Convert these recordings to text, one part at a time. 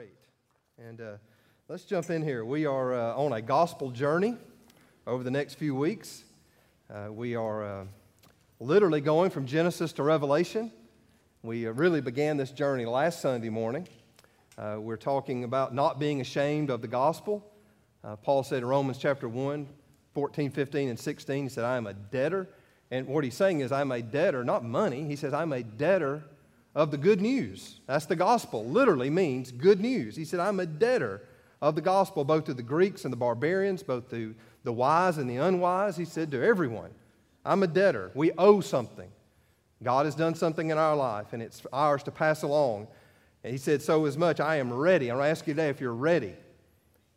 Great. And uh, let's jump in here. We are uh, on a gospel journey over the next few weeks. Uh, we are uh, literally going from Genesis to Revelation. We uh, really began this journey last Sunday morning. Uh, we're talking about not being ashamed of the gospel. Paul said in Romans chapter 1, 14, 15, and 16, he said, I am a debtor. And what he's saying is, I'm a debtor, not money. He says, I'm a debtor of the good news. That's the gospel, literally means good news. He said, I'm a debtor of the gospel, both to the Greeks and the barbarians, both to the wise and the unwise. He said to everyone, I'm a debtor. We owe something. God has done something in our life, and it's ours to pass along. And he said, So as much, I am ready. I'm going to ask you today if you're ready.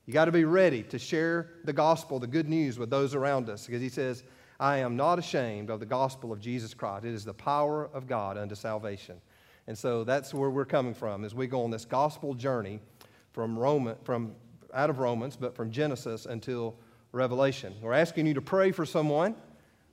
You got to be ready to share the gospel, the good news with those around us. Because he says, I am not ashamed of the gospel of Jesus Christ. It is the power of God unto salvation. And so that's where we're coming from as we go on this gospel journey from Roman, from out of Romans, but from Genesis until Revelation. We're asking you to pray for someone.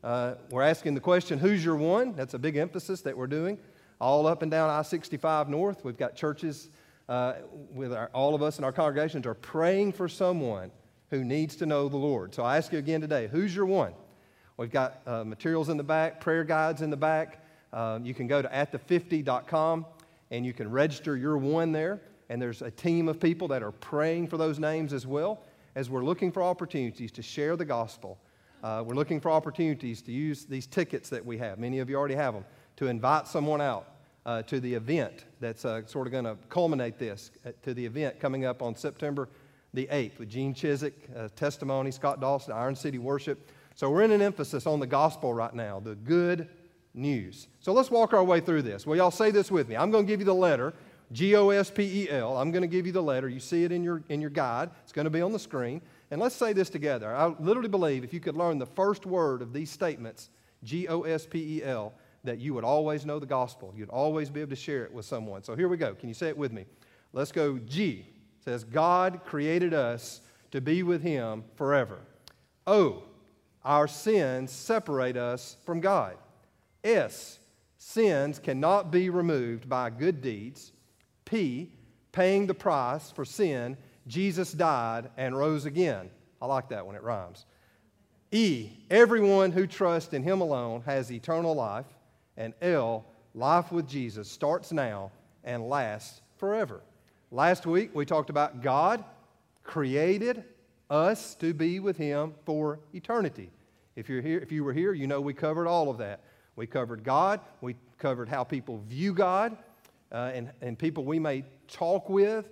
Uh, we're asking the question, who's your one? That's a big emphasis that we're doing. All up and down I 65 North, we've got churches uh, with our, all of us in our congregations are praying for someone who needs to know the Lord. So I ask you again today, who's your one? We've got uh, materials in the back, prayer guides in the back. Um, you can go to atthe50.com and you can register your one there. And there's a team of people that are praying for those names as well as we're looking for opportunities to share the gospel. Uh, we're looking for opportunities to use these tickets that we have. Many of you already have them to invite someone out uh, to the event that's uh, sort of going to culminate this uh, to the event coming up on September the 8th with Gene Chiswick, uh, testimony, Scott Dawson, Iron City Worship. So we're in an emphasis on the gospel right now, the good news. So let's walk our way through this. Well, y'all say this with me. I'm going to give you the letter, G O S P E L. I'm going to give you the letter. You see it in your, in your guide, it's going to be on the screen. And let's say this together. I literally believe if you could learn the first word of these statements, G O S P E L, that you would always know the gospel. You'd always be able to share it with someone. So here we go. Can you say it with me? Let's go. G it says, God created us to be with Him forever. O, our sins separate us from God. S, sins cannot be removed by good deeds. P, paying the price for sin, Jesus died and rose again. I like that when it rhymes. E, everyone who trusts in him alone has eternal life. And L, life with Jesus starts now and lasts forever. Last week we talked about God created us to be with him for eternity. If you're here, if you were here, you know we covered all of that. We covered God, we covered how people view God, uh, and, and people we may talk with,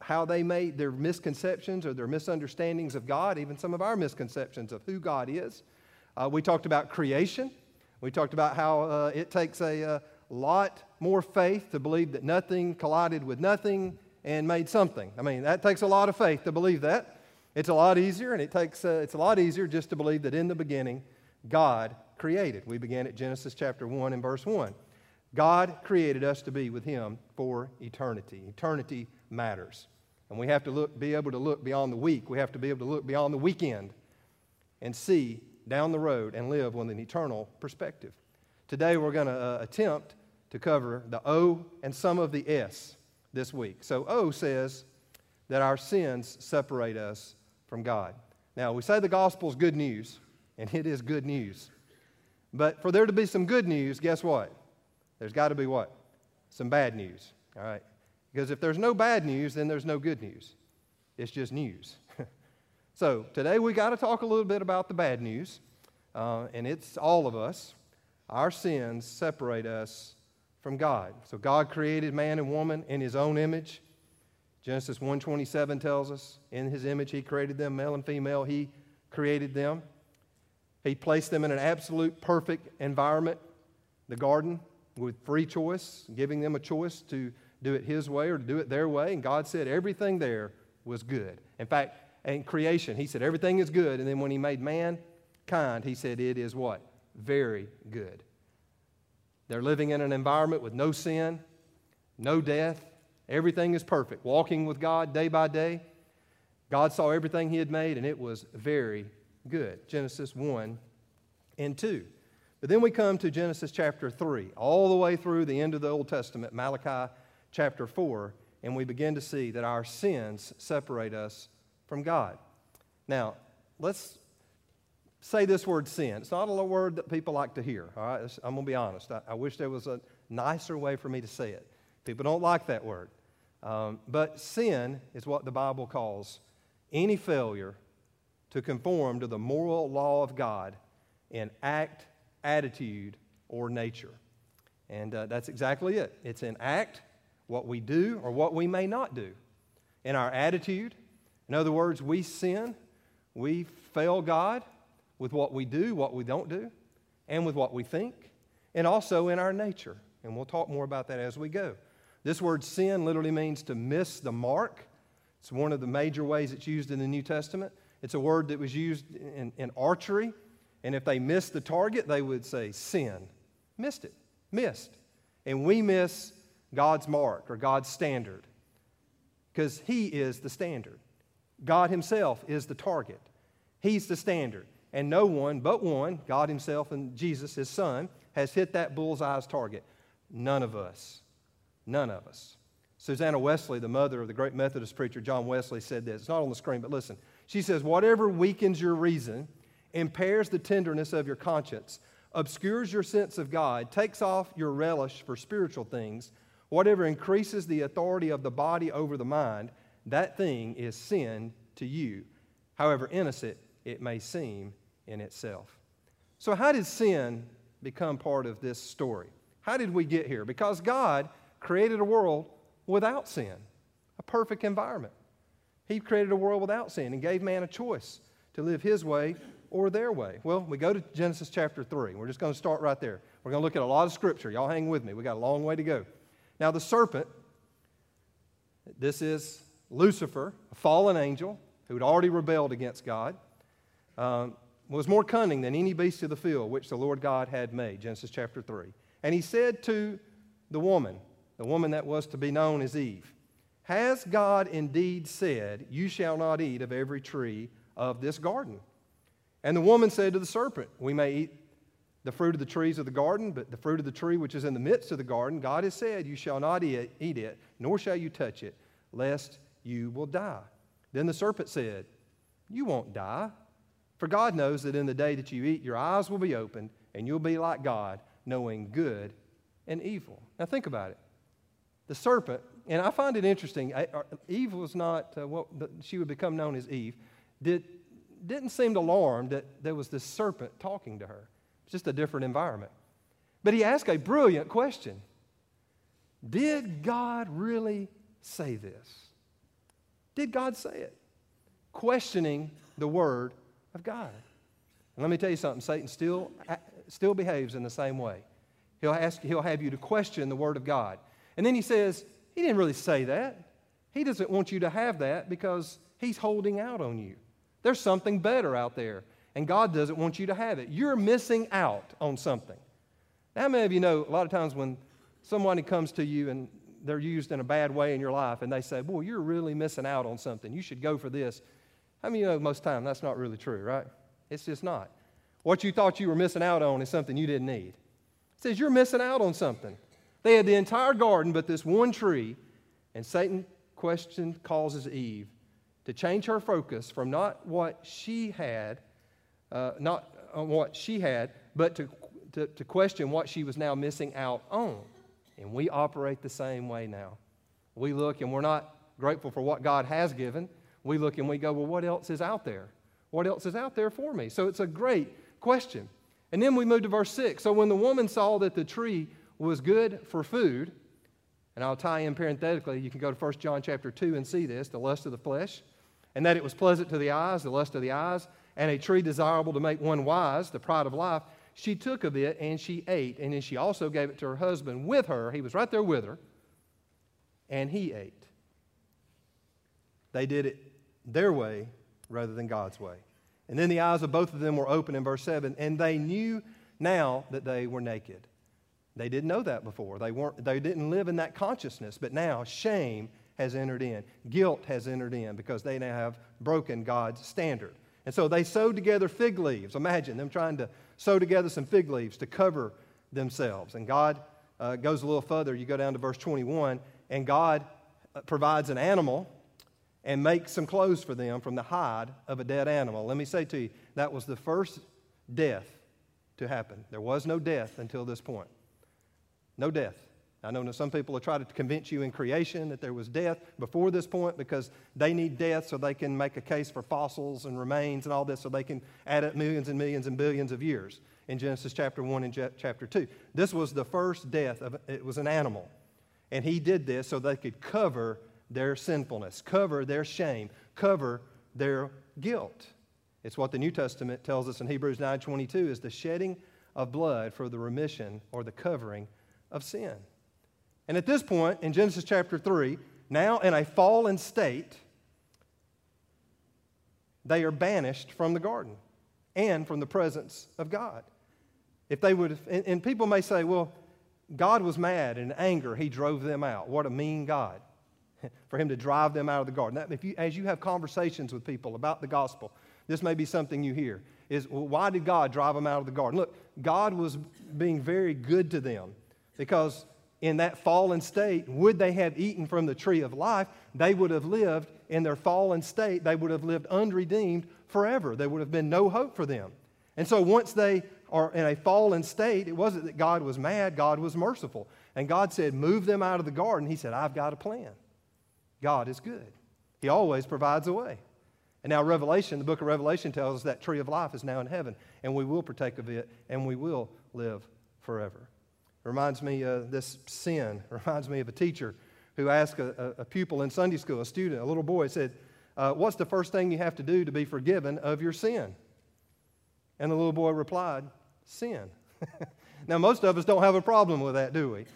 how they made their misconceptions or their misunderstandings of God, even some of our misconceptions of who God is. Uh, we talked about creation. We talked about how uh, it takes a, a uh, lot more faith to believe that nothing collided with nothing and made something. I mean, that takes a lot of faith to believe that. It's a lot easier, and it takes, uh, it's a lot easier just to believe that in the beginning, God created. We began at Genesis chapter 1 and verse 1. God created us to be with Him for eternity. Eternity matters. And we have to look, be able to look beyond the week. We have to be able to look beyond the weekend and see down the road and live with an eternal perspective. Today we're going to uh, attempt to cover the O and some of the S this week. So O says that our sins separate us from God. Now, we say the gospel is good news, and it is good news. But for there to be some good news, guess what? There's got to be what? Some bad news. All right? Because if there's no bad news, then there's no good news. It's just news. so today we got to talk a little bit about the bad news, uh, and it's all of us. Our sins separate us from God. So God created man and woman in His own image. Genesis 1:27 tells us, in His image He created them, male and female. He created them. He placed them in an absolute perfect environment, the garden, with free choice, giving them a choice to do it His way or to do it their way. And God said everything there was good. In fact, in creation, He said everything is good. And then when He made mankind, He said it is what? Very good. They're living in an environment with no sin, no death. Everything is perfect. Walking with God day by day. God saw everything He had made, and it was very good. Genesis 1 and 2. But then we come to Genesis chapter 3, all the way through the end of the Old Testament, Malachi chapter 4, and we begin to see that our sins separate us from God. Now, let's say this word sin. It's not a word that people like to hear, all right? I'm going to be honest. I, I, wish there was a nicer way for me to say it. People don't like that word. Um, but sin is what the Bible calls any failure to conform to the moral law of God in act, attitude, or nature. And uh, that's exactly it. It's in act, what we do, or what we may not do. In our attitude, in other words, we sin, we fail God with what we do, what we don't do, and with what we think, and also in our nature. And we'll talk more about that as we go. This word sin literally means to miss the mark. It's one of the major ways it's used in the New Testament. It's a word that was used in, in archery. And if they missed the target, they would say sin. Missed it. Missed. And we miss God's mark or God's standard because He is the standard. God Himself is the target. He's the standard. And no one but one, God Himself and Jesus, His Son, has hit that bullseye's target. None of us. None of us. Susanna Wesley, the mother of the great Methodist preacher John Wesley, said this. It's not on the screen, but listen. She says, Whatever weakens your reason, impairs the tenderness of your conscience, obscures your sense of God, takes off your relish for spiritual things, whatever increases the authority of the body over the mind, that thing is sin to you, however innocent it may seem in itself. So, how did sin become part of this story? How did we get here? Because God created a world without sin, a perfect environment. He created a world without sin and gave man a choice to live his way or their way. Well, we go to Genesis chapter 3. We're just going to start right there. We're going to look at a lot of scripture. Y'all hang with me. We got a long way to go. Now, the serpent, this is Lucifer, a fallen angel who had already rebelled against God, um, was more cunning than any beast of the field which the Lord God had made. Genesis chapter 3. And he said to the woman, the woman that was to be known as Eve, Has God indeed said, You shall not eat of every tree of this garden? And the woman said to the serpent, We may eat the fruit of the trees of the garden, but the fruit of the tree which is in the midst of the garden, God has said, You shall not eat it, nor shall you touch it, lest you will die. Then the serpent said, You won't die. For God knows that in the day that you eat, your eyes will be opened, and you'll be like God, knowing good and evil. Now think about it. The serpent, and I find it interesting, uh, Eve was not uh, what she would become known as Eve, did, didn't seem alarmed that there was this serpent talking to her. It's just a different environment. But he asked a brilliant question Did God really say this? Did God say it? Questioning the word of God. And let me tell you something Satan still, still behaves in the same way. He'll, ask, he'll have you to question the Word of God. And then he says, He didn't really say that. He doesn't want you to have that because He's holding out on you. There's something better out there, and God doesn't want you to have it. You're missing out on something. How many of you know a lot of times when somebody comes to you and they're used in a bad way in your life and they say, Boy, you're really missing out on something. You should go for this. How many of you know most time that's not really true, right? It's just not. What you thought you were missing out on is something you didn't need. It says you're missing out on something. They had the entire garden but this one tree, and Satan questioned, causes Eve to change her focus from not what she had, uh, not on what she had, but to, to, to question what she was now missing out on. And we operate the same way now. We look and we're not grateful for what God has given we look and we go, well, what else is out there? What else is out there for me? So it's a great question. And then we move to verse 6. So when the woman saw that the tree was good for food, and I'll tie in parenthetically, you can go to 1 John chapter 2 and see this, the lust of the flesh, and that it was pleasant to the eyes, the lust of the eyes, and a tree desirable to make one wise, the pride of life, she took of it and she ate, and then she also gave it to her husband with her. He was right there with her, and he ate. They did it their way rather than God's way. And then the eyes of both of them were open in verse 7, and they knew now that they were naked. They didn't know that before. They, weren't, they didn't live in that consciousness, but now shame has entered in. Guilt has entered in because they now have broken God's standard. And so they sewed together fig leaves. Imagine them trying to sew together some fig leaves to cover themselves. And God uh, goes a little further. You go down to verse 21, and God uh, provides an animal and makes some clothes for them from the hide of a dead animal. Let me say to you, that was the first death to happen. There was no death until this point. No death. I know some people will try to convince you in creation that there was death before this point because they need death so they can make a case for fossils and remains and all this so they can add up millions and millions and billions of years in Genesis chapter 1 and chapter 2. This was the first death of it was an animal. And he did this so they could cover their sinfulness, cover their shame, cover their guilt. It's what the New Testament tells us in Hebrews 9:22 is the shedding of blood for the remission or the covering of sin. And at this point in Genesis chapter 3, now in a fallen state, they are banished from the garden and from the presence of God. If they would, and, and people may say, well, God was mad and in anger, he drove them out. What a mean God for him to drive them out of the garden. That, if you, as you have conversations with people about the gospel, this may be something you hear is well, why did God drive them out of the garden? Look, God was being very good to them because in that fallen state, would they have eaten from the tree of life, they would have lived in their fallen state. They would have lived unredeemed forever. There would have been no hope for them. And so once they are in a fallen state, it wasn't that God was mad, God was merciful. And God said, Move them out of the garden. He said, I've got a plan. God is good, He always provides a way. And now, Revelation, the book of Revelation tells us that tree of life is now in heaven, and we will partake of it, and we will live forever. Reminds me of this sin, reminds me of a teacher who asked a, a, pupil in Sunday school, a student, a little boy, said, uh, What's the first thing you have to do to be forgiven of your sin? And the little boy replied, Sin. now, most of us don't have a problem with that, do we?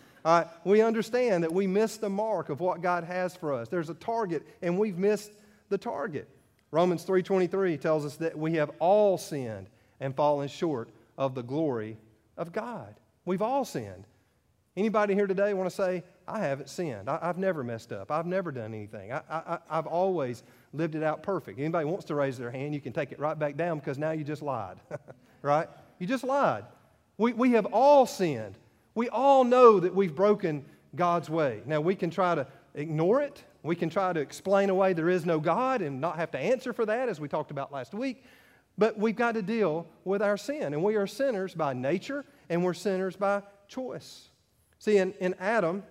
We understand that we miss the mark of what God has for us. There's a target, and we've missed the target. Romans 3:23 tells us that we have all sinned and fallen short of the glory of God. We've all sinned. Anybody here today want to say, I haven't sinned. I, have never messed up. I've never done anything. I, I, I've always lived it out perfect. Anybody wants to raise their hand, you can take it right back down because now you just lied. right? You just lied. We, we have all sinned. We all know that we've broken God's way. Now, we can try to ignore it. We can try to explain away there is no God and not have to answer for that, as we talked about last week. But we've got to deal with our sin. And we are sinners by nature, and we're sinners by choice. See, in, in Adam,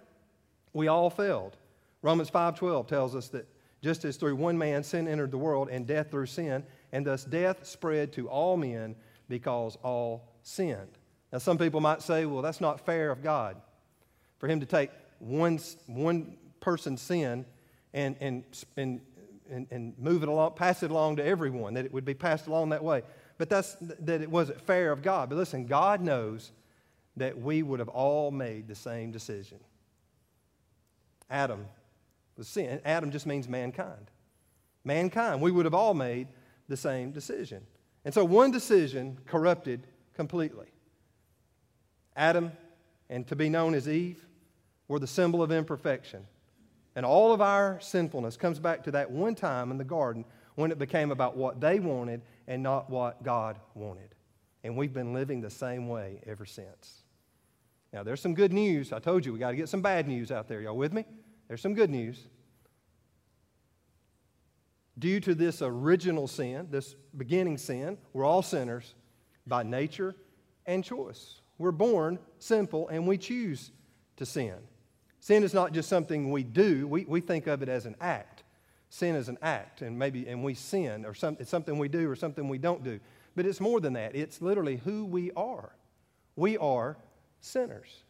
we all failed. Romans 5.12 tells us that just as through one man sin entered the world, and death through sin, and thus death spread to all men because all sinned. Now, some people might say, well, that's not fair of God for him to take one, one person's sin and, and, and, and, move it along, pass it along to everyone, that it would be passed along that way. But that's, that it wasn't fair of God. But listen, God knows that we would have all made the same decision. Adam was sin. Adam just means mankind. Mankind. We would have all made the same decision. And so one decision corrupted completely. Adam and to be known as Eve were the symbol of imperfection. And all of our sinfulness comes back to that one time in the garden when it became about what they wanted and not what God wanted. And we've been living the same way ever since. Now, there's some good news. I told you we got to get some bad news out there. Y'all with me? There's some good news. Due to this original sin, this beginning sin, we're all sinners by nature and choice. We're born sinful and we choose to sin. Sin is not just something we do, we, we think of it as an act. Sin is an act, and maybe and we sin, or some, it's something we do or something we don't do. But it's more than that. It's literally who we are. We are sinners.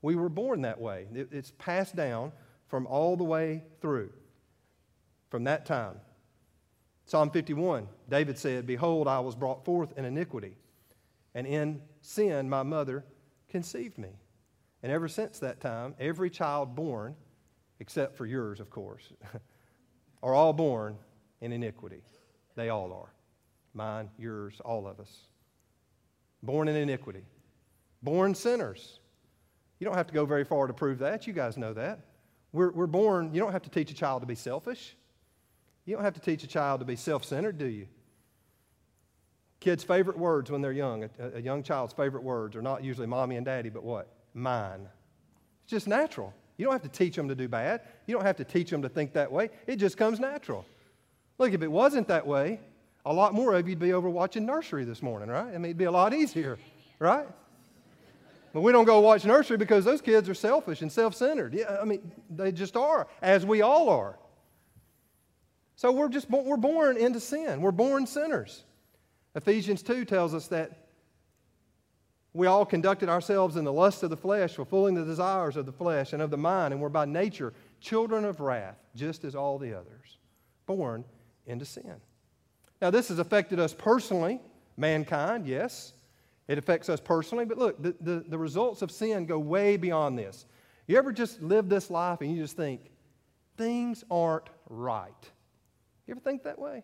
We were born that way. It, it's passed down from all the way through from that time. Psalm 51, David said, Behold, I was brought forth in iniquity, and in sin my mother conceived me. And ever since that time, every child born, except for yours, of course, are all born in iniquity. They all are. Mine, yours, all of us. Born in iniquity. Born sinners. You don't have to go very far to prove that. You guys know that. We're, we're born, you don't have to teach a child to be selfish. You don't have to teach a child to be self centered, do you? Kids' favorite words when they're young, a, a, young child's favorite words are not usually mommy and daddy, but what? Mine. It's just natural. You don't have to teach them to do bad. You don't have to teach them to think that way. It just comes natural. Look, if it wasn't that way, a lot more of you'd be over watching nursery this morning, right? I mean, it'd be a lot easier, right? But we don't go watch nursery because those kids are selfish and self centered. Yeah, I mean, they just are, as we all are. So we're just we're born into sin. We're born sinners. Ephesians 2 tells us that we all conducted ourselves in the lust of the flesh, fulfilling the desires of the flesh and of the mind, and we're by nature children of wrath, just as all the others, born into sin. Now, this has affected us personally, mankind, yes. It affects us personally, but look, the, the, the results of sin go way beyond this. You ever just live this life and you just think, things aren't right? You ever think that way?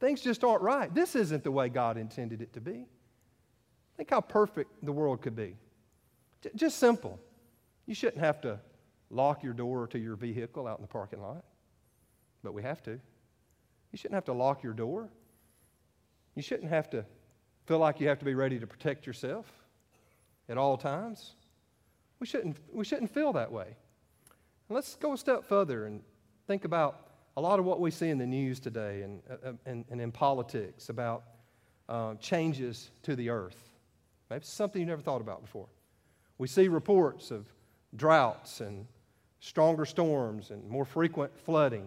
Things just aren't right. This isn't the way God intended it to be. Think how perfect the world could be. J- just simple. You shouldn't have to lock your door to your vehicle out in the parking lot, but we have to. You shouldn't have to lock your door. You shouldn't have to feel like you have to be ready to protect yourself at all times. We shouldn't, we shouldn't feel that way. And let's go a step further and think about a lot of what we see in the news today and, uh, and, and in politics about uh, changes to the earth. Maybe something you never thought about before. We see reports of droughts and stronger storms and more frequent flooding,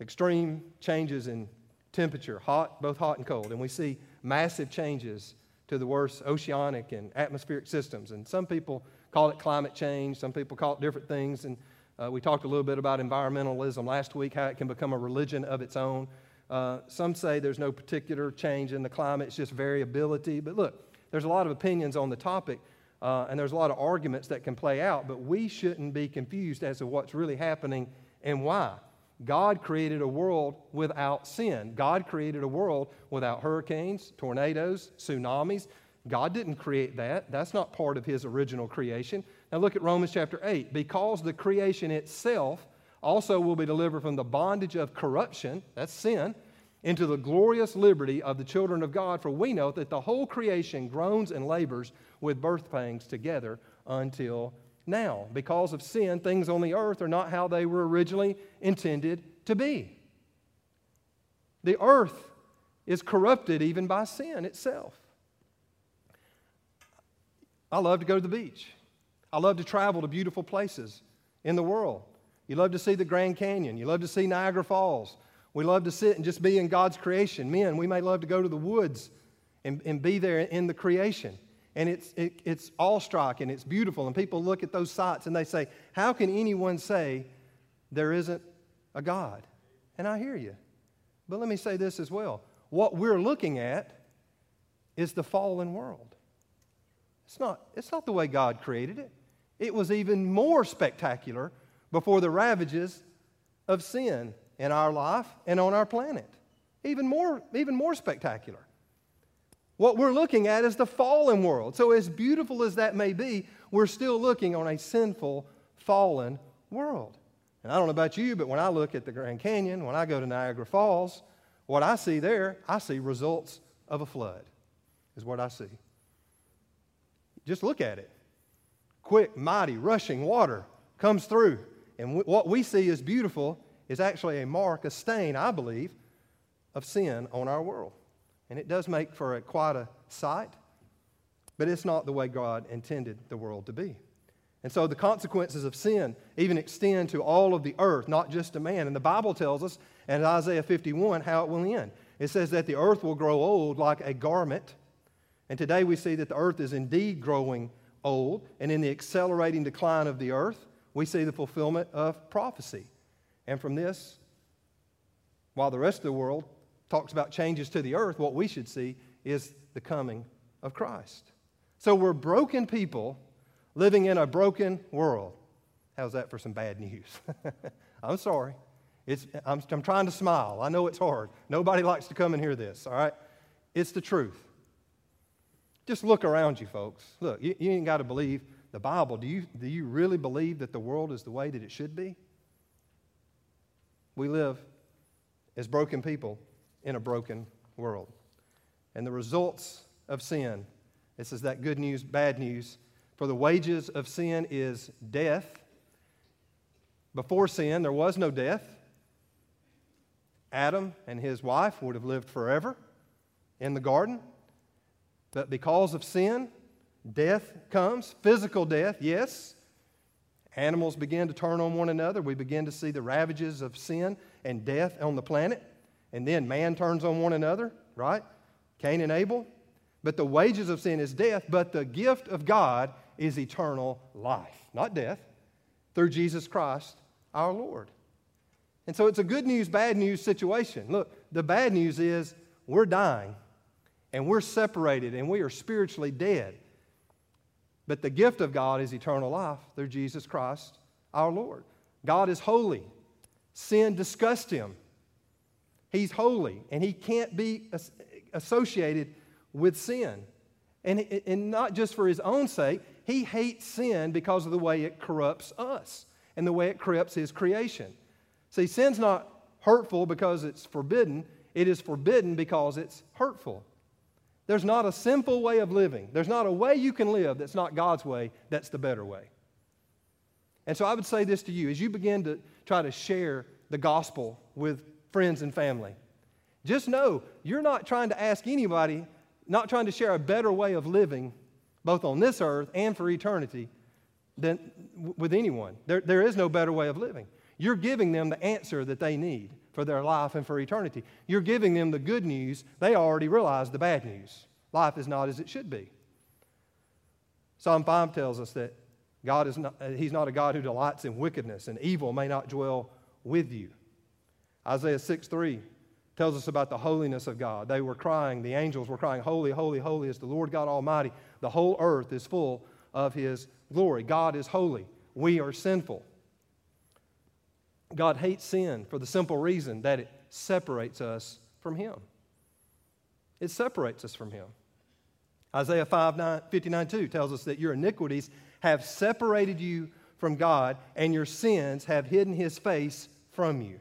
extreme changes in temperature, hot, both hot and cold. And we see massive changes to the worst oceanic and atmospheric systems. And some people call it climate change, some people call it different things. And uh, we talked a little bit about environmentalism last week, how it can become a religion of its own. Uh, some say there's no particular change in the climate, it's just variability. But look, there's a lot of opinions on the topic, uh, and there's a lot of arguments that can play out, but we shouldn't be confused as to what's really happening and why. God created a world without sin. God created a world without hurricanes, tornadoes, tsunamis. God didn't create that. That's not part of His original creation. Now look at Romans chapter 8. Because the creation itself also will be delivered from the bondage of corruption, that's sin, into the glorious liberty of the children of God, for we know that the whole creation groans and labors with birth pangs together until now. Because of sin, things on the earth are not how they were originally intended to be. The earth is corrupted even by sin itself. I love to go to the beach. I love to travel to beautiful places in the world. You love to see the Grand Canyon. You love to see Niagara Falls. We love to sit and just be in God's creation. Men, we may love to go to the woods and, and be there in the creation. And it's, it, it's awe-striking, and it's beautiful. And people look at those sights and they say, How can anyone say there isn't a God? And I hear you. But let me say this as well. What we're looking at is the fallen world. It's not, it's not the way God created it. It was even more spectacular before the ravages of sin in our life and on our planet. Even more, even more spectacular. What we're looking at is the fallen world. So, as beautiful as that may be, we're still looking on a sinful, fallen world. And I don't know about you, but when I look at the Grand Canyon, when I go to Niagara Falls, what I see there, I see results of a flood, is what I see. Just look at it. Quick, mighty, rushing water comes through. And what we see is beautiful is actually a mark, a stain, I believe, of sin on our world. And it does make for a, quite a sight, but it's not the way God intended the world to be. And so the consequences of sin even extend to all of the earth, not just to man. And the Bible tells us in Isaiah 51 how it will end. It says that the earth will grow old like a garment. And today we see that the earth is indeed growing old. And in the accelerating decline of the earth, we see the fulfillment of prophecy. And from this, while the rest of the world talks about changes to the earth, what we should see is the coming of Christ. So we're broken people living in a broken world. How's that for some bad news? I'm sorry. It's, I'm, I'm trying to smile. I know it's hard. Nobody likes to come and hear this, all right? It's the truth. Just look around you, folks. Look, you, you ain't got to believe the Bible. Do you, do you really believe that the world is the way that it should be? We live as broken people in a broken world. And the results of sin, this is that good news, bad news. For the wages of sin is death, Before sin, there was no death. Adam and his wife would have lived forever in the garden. But because of sin, death comes physical death, yes. Animals begin to turn on one another. We begin to see the ravages of sin and death on the planet. And then man turns on one another, right? Cain and Abel. But the wages of sin is death, but the gift of God is eternal life, not death, through Jesus Christ our Lord. And so it's a good news, bad news situation. Look, the bad news is we're dying and we're separated and we are spiritually dead. But the gift of God is eternal life through Jesus Christ our Lord. God is holy. Sin disgusts him. He's holy and he can't be associated with sin. And, and not just for his own sake, he hates sin because of the way it corrupts us and the way it corrupts his creation. See, sin's not hurtful because it's forbidden, it is forbidden because it's hurtful. There's not a simple way of living. There's not a way you can live that's not God's way, that's the better way. And so I would say this to you as you begin to try to share the gospel with friends and family. Just know you're not trying to ask anybody, not trying to share a better way of living, both on this earth and for eternity, than with anyone. There, there is no better way of living. You're giving them the answer that they need for their life and for eternity. You're giving them the good news. They already realize the bad news. Life is not as it should be. Psalm 5 tells us that God is not, He's not a God who delights in wickedness, and evil may not dwell with you. Isaiah 6 3 tells us about the holiness of God. They were crying, the angels were crying, Holy, holy, holy is the Lord God Almighty. The whole earth is full of His glory. God is holy. We are sinful. God hates sin for the simple reason that it separates us from Him. It separates us from Him. Isaiah 5, 9, 59 2 tells us that your iniquities have separated you from God, and your sins have hidden His face from you.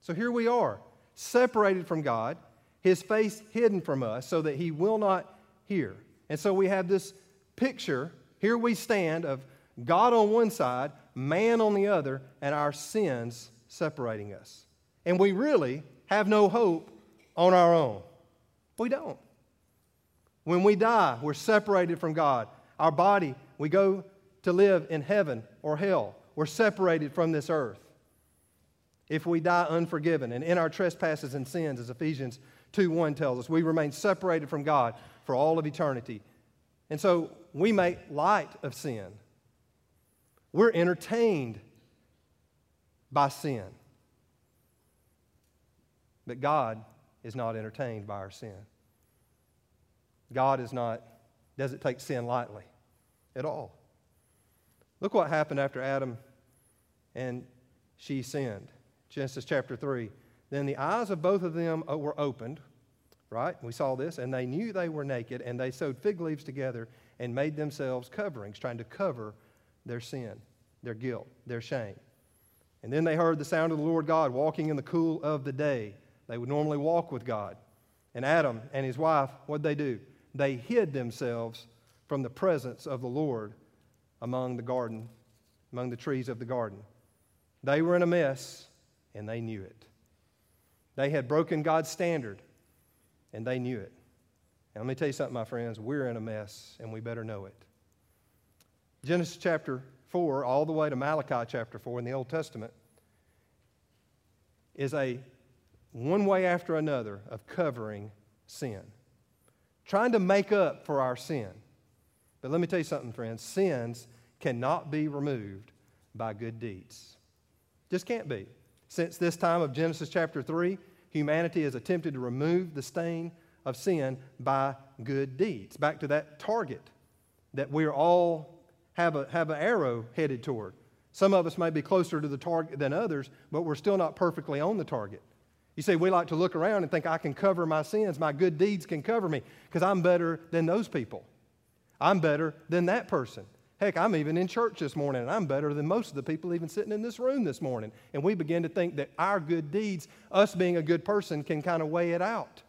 So here we are, separated from God, His face hidden from us, so that He will not hear. And so we have this picture, here we stand, of God on one side, man on the other, and our sins separating us. And we really have no hope on our own. We don't. When we die, we're separated from God. Our body, we go to live in heaven or hell. We're separated from this earth. If we die unforgiven and in our trespasses and sins, as Ephesians 2 1 tells us, we remain separated from God for all of eternity. And so we make light of sin. We're entertained by sin. But God is not entertained by our sin. God is not, doesn't take sin lightly at all. Look what happened after Adam and she sinned. Genesis chapter 3. Then the eyes of both of them uh, were opened, right? We saw this, and they knew they were naked, and they sewed fig leaves together and made themselves coverings, trying to cover their sin, their guilt, their shame. And then they heard the sound of the Lord God walking in the cool of the day. They would normally walk with God. And Adam and his wife, what'd they do? They hid themselves from the presence of the Lord among the garden, among the trees of the garden. They were in a mess, and they knew it. They had broken God's standard, and they knew it. And let me tell you something, my friends, we're in a mess, and we better know it. Genesis chapter 4, all the way to Malachi chapter 4 in the Old Testament, is a one way after another of covering sin, trying to make up for our sin. But let me tell you something, friends sins cannot be removed by good deeds. Just can't be. Since this time of Genesis chapter 3, humanity has attempted to remove the stain of sin by good deeds. Back to that target that we're all have, a, have an arrow headed toward. Some of us may be closer to the target than others, but we're still not perfectly on the target. You see, we like to look around and think I can cover my sins, my good deeds can cover me because I'm better than those people. I'm better than that person. Heck, I'm even in church this morning and I'm better than most of the people even sitting in this room this morning. And we begin to think that our good deeds, us being a good person, can kind of weigh it out.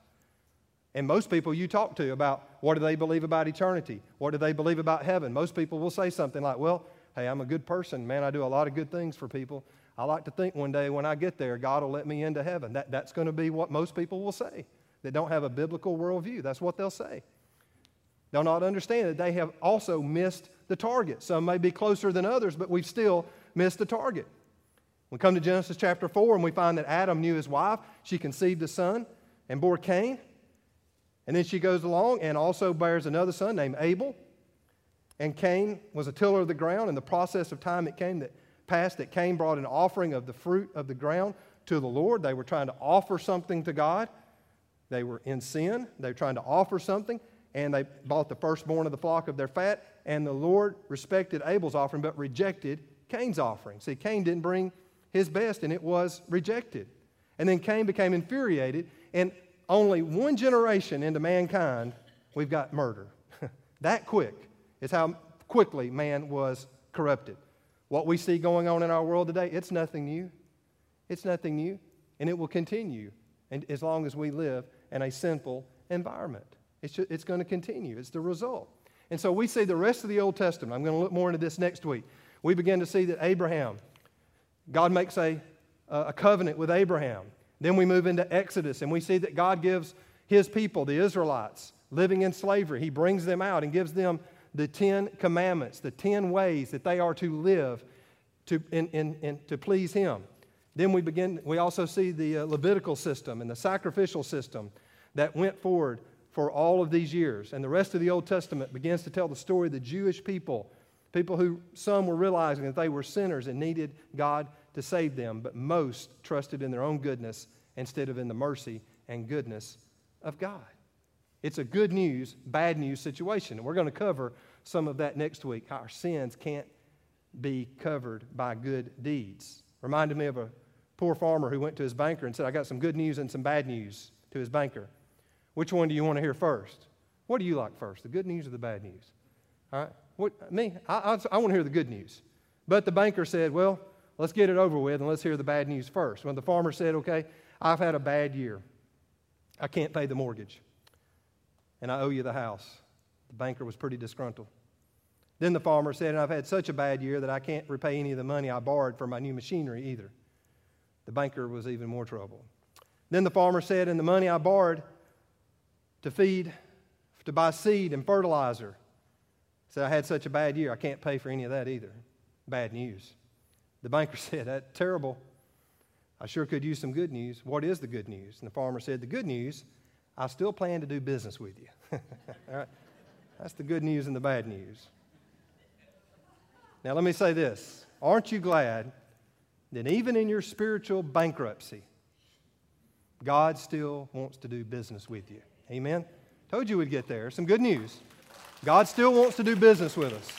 And most people you talk to about what do they believe about eternity? What do they believe about heaven? Most people will say something like, well, hey, I'm a good person. Man, I do a lot of good things for people. I like to think one day when I get there, God will let me into heaven. That, that's going to be what most people will say that don't have a biblical worldview. That's what they'll say. They'll not understand that they have also missed the target. Some may be closer than others, but we've still missed the target. We come to Genesis chapter 4 and we find that Adam knew his wife. She conceived a son and bore Cain. And then she goes along and also bears another son named Abel. And Cain was a tiller of the ground. In the process of time, it came that passed that Cain brought an offering of the fruit of the ground to the Lord. They were trying to offer something to God. They were in sin. They were trying to offer something, and they bought the firstborn of the flock of their fat. And the Lord respected Abel's offering, but rejected Cain's offering. See, Cain didn't bring his best, and it was rejected. And then Cain became infuriated, and only one generation into mankind, we've got murder. that quick is how quickly man was corrupted. What we see going on in our world today, it's nothing new. It's nothing new, and it will continue and as long as we live in a sinful environment. It's, just, it's going to continue. It's the result. And so we see the rest of the Old Testament. I'm going to look more into this next week. We begin to see that Abraham, God makes a, a covenant with Abraham. Then we move into Exodus and we see that God gives his people, the Israelites, living in slavery, he brings them out and gives them the Ten Commandments, the ten ways that they are to live to, in, in, in, to please him. Then we begin, we also see the uh, Levitical system and the sacrificial system that went forward for all of these years. And the rest of the Old Testament begins to tell the story of the Jewish people, people who some were realizing that they were sinners and needed God to save them, but most trusted in their own goodness instead of in the mercy and goodness of God. It's a good news, bad news situation. And we're going to cover some of that next week our sins can't be covered by good deeds. Reminded me of a poor farmer who went to his banker and said, I got some good news and some bad news to his banker. Which one do you want to hear first? What do you like first, the good news or the bad news? All right? What, me, I, I, I want to hear the good news. But the banker said, Well, let's get it over with and let's hear the bad news first. When the farmer said, Okay, I've had a bad year, I can't pay the mortgage, and I owe you the house. The banker was pretty disgruntled. Then the farmer said, I've had such a bad year that I can't repay any of the money I borrowed for my new machinery either. The banker was even more troubled. Then the farmer said, And the money I borrowed to feed, to buy seed and fertilizer, said, I had such a bad year, I can't pay for any of that either. Bad news. The banker said, That's terrible. I sure could use some good news. What is the good news? And the farmer said, The good news, I still plan to do business with you. All right? That's the good news and the bad news. Now, let me say this Aren't you glad that even in your spiritual bankruptcy, God still wants to do business with you. Amen? Told you we'd get there. Some good news. God still wants to do business with us.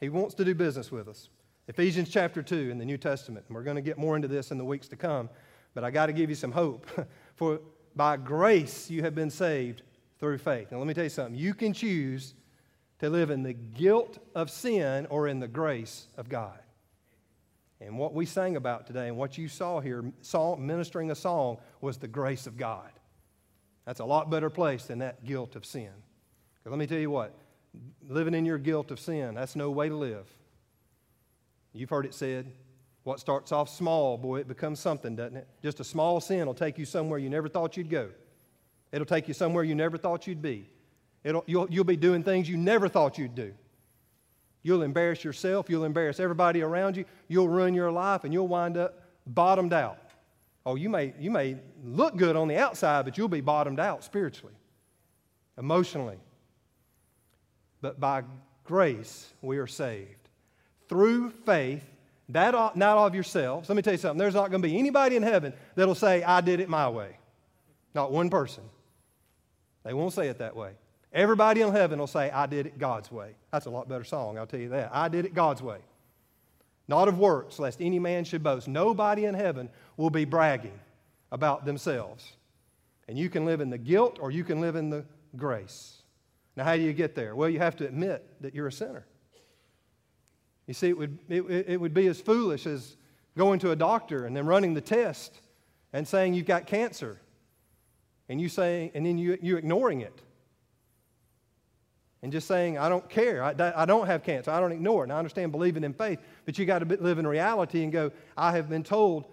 He wants to do business with us. Ephesians chapter 2 in the New Testament. And we're going to get more into this in the weeks to come, but I got to give you some hope. For by grace you have been saved through faith. Now, let me tell you something. You can choose to live in the guilt of sin or in the grace of God. And what we sang about today and what you saw here, song, ministering a song, was the grace of God. That's a lot better place than that guilt of sin. Because let me tell you what, living in your guilt of sin, that's no way to live. You've heard it said, what starts off small, boy, it becomes something, doesn't it? Just a small sin will take you somewhere you never thought you'd go. It'll take you somewhere you never thought you'd be. It'll, you'll, you'll be doing things you never thought you'd do. You'll embarrass yourself. You'll embarrass everybody around you. You'll ruin your life and you'll wind up bottomed out. Oh, you may, you may look good on the outside, but you'll be bottomed out spiritually, emotionally. But by grace, we are saved. Through faith, that not of yourselves. Let me tell you something. There's not going to be anybody in heaven that'll say, I did it my way. Not one person. They won't say it that way. Everybody in heaven will say, I did it God's way. That's a lot better song, I'll tell you that. I did it God's way. Not of works, lest any man should boast. Nobody in heaven will be bragging about themselves. And you can live in the guilt or you can live in the grace. Now, how do you get there? Well, you have to admit that you're a sinner. You see, it would, it, it would be as foolish as going to a doctor and then running the test and saying you've got cancer and you saying, and then you, you ignoring it and just saying, I don't care. I, I don't have cancer. I don't ignore it. And I understand believing in faith, but you got to live in reality and go, I have been told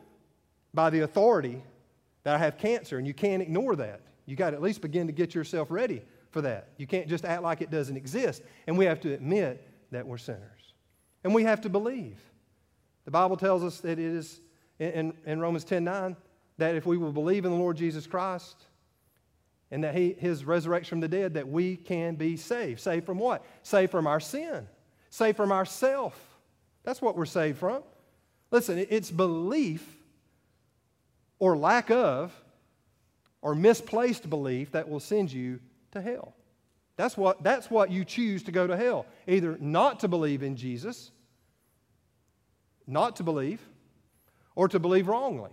by the authority that I have cancer, and you can't ignore that. You got to at least begin to get yourself ready for that. You can't just act like it doesn't exist. And we have to admit that we're sinners. And we have to believe. The Bible tells us that it is in, in Romans 10 9 that if we will believe in the Lord Jesus Christ, and that he, his resurrection from the dead, that we can be saved. Saved from what? Saved from our sin. Saved from ourself. That's what we're saved from. Listen, it's belief or lack of or misplaced belief that will send you to hell. That's what, that's what you choose to go to hell. Either not to believe in Jesus, not to believe, or to believe wrongly.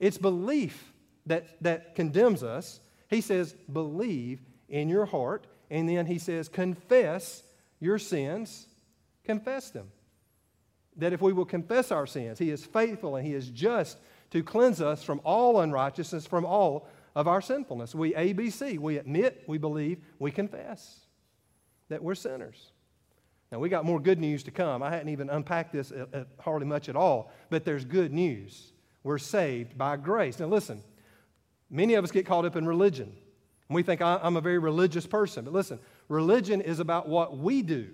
It's belief that, that condemns us he says, believe in your heart. And then he says, confess your sins, confess them. That if we will confess our sins, he is faithful and he is just to cleanse us from all unrighteousness, from all of our sinfulness. We ABC, we admit, we believe, we confess that we're sinners. Now, we got more good news to come. I hadn't even unpacked this at, at hardly much at all, but there's good news. We're saved by grace. Now, listen, Many of us get caught up in religion. And we think, I'm a very religious person. But listen, religion is about what we do.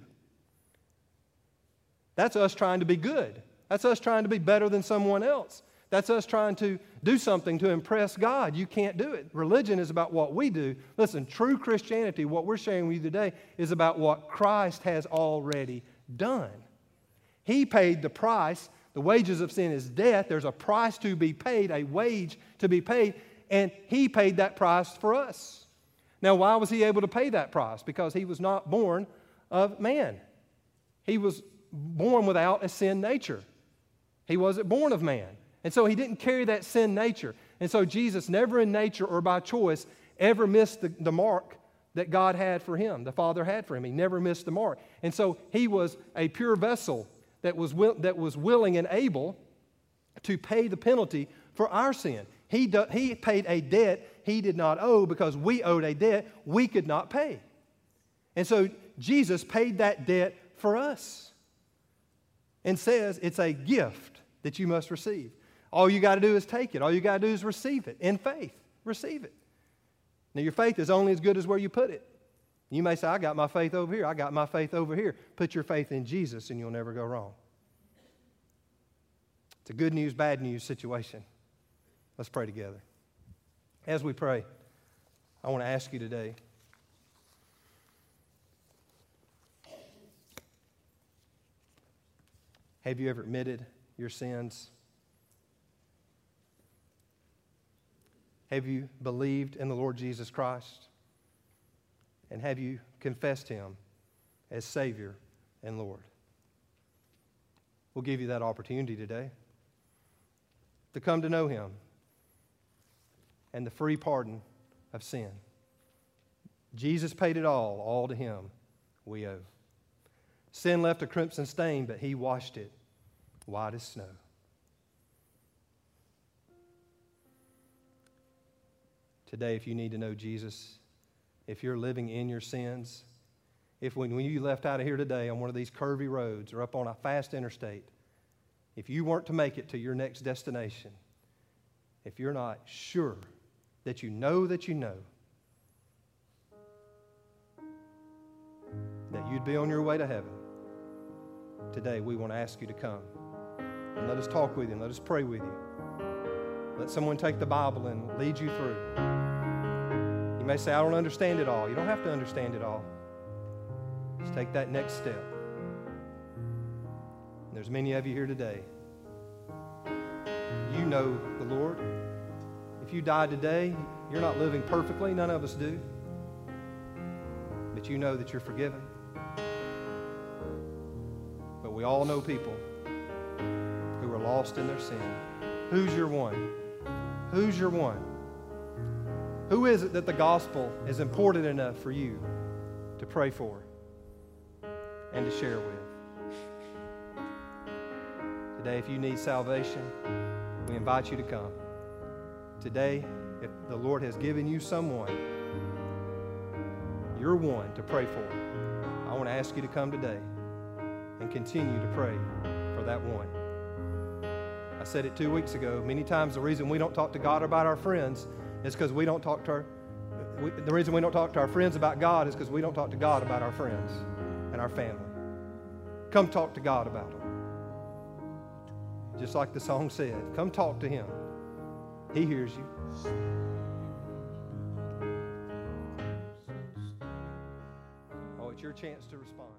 That's us trying to be good. That's us trying to be better than someone else. That's us trying to do something to impress God. You can't do it. Religion is about what we do. Listen, true Christianity, what we're sharing with you today, is about what Christ has already done. He paid the price. The wages of sin is death. There's a price to be paid, a wage to be paid and he paid that price for us. Now, why was he able to pay that price? Because he was not born of man. He was born without a sin nature. He wasn't born of man. And so he didn't carry that sin nature. And so Jesus never in nature or by choice ever missed the, the mark that God had for him, the Father had for him. He never missed the mark. And so he was a pure vessel that was, will, that was willing and able to pay the penalty for our sin. He, do, he paid a debt he did not owe because we owed a debt we could not pay. And so Jesus paid that debt for us and says it's a gift that you must receive. All you got to do is take it. All you got to do is receive it in faith. Receive it. Now, your faith is only as good as where you put it. You may say, I got my faith over here. I got my faith over here. Put your faith in Jesus and you'll never go wrong. It's a good news, bad news situation. Let's pray together. As we pray, I want to ask you today have you ever admitted your sins? Have you believed in the Lord Jesus Christ? And have you confessed Him as Savior and Lord? We'll give you that opportunity today to come to know Him and the free pardon of sin. Jesus paid it all, all to him we owe. Sin left a crimson stain, but he washed it white as snow. Today, if you need to know Jesus, if you're living in your sins, if when, you left out of here today on one of these curvy roads or up on a fast interstate, if you weren't to make it to your next destination, if you're not sure that you know that you know that you'd be on your way to heaven, today we want to ask you to come and let us talk with you and let us pray with you. Let someone take the Bible and lead you through. May say, I don't understand it all. You don't have to understand it all. Just take that next step. And there's many of you here today. You know the Lord. If you die today, you're not living perfectly. None of us do. But you know that you're forgiven. But we all know people who are lost in their sin. Who's your one? Who's your one? Who is it that the gospel is important enough for you to pray for and to share with? Today, if you need salvation, we invite you to come. Today, if the Lord has given you someone, you're one to pray for. I want to ask you to come today and continue to pray for that one. I said it two weeks ago. Many times the reason we don't talk to God about our friends is because we don't talk to our. We, the reason we don't talk to our friends about God is because we don't talk to God about our friends and our family. Come talk to God about them. Just like the song said, come talk to Him. He hears you. Oh, it's your chance to respond.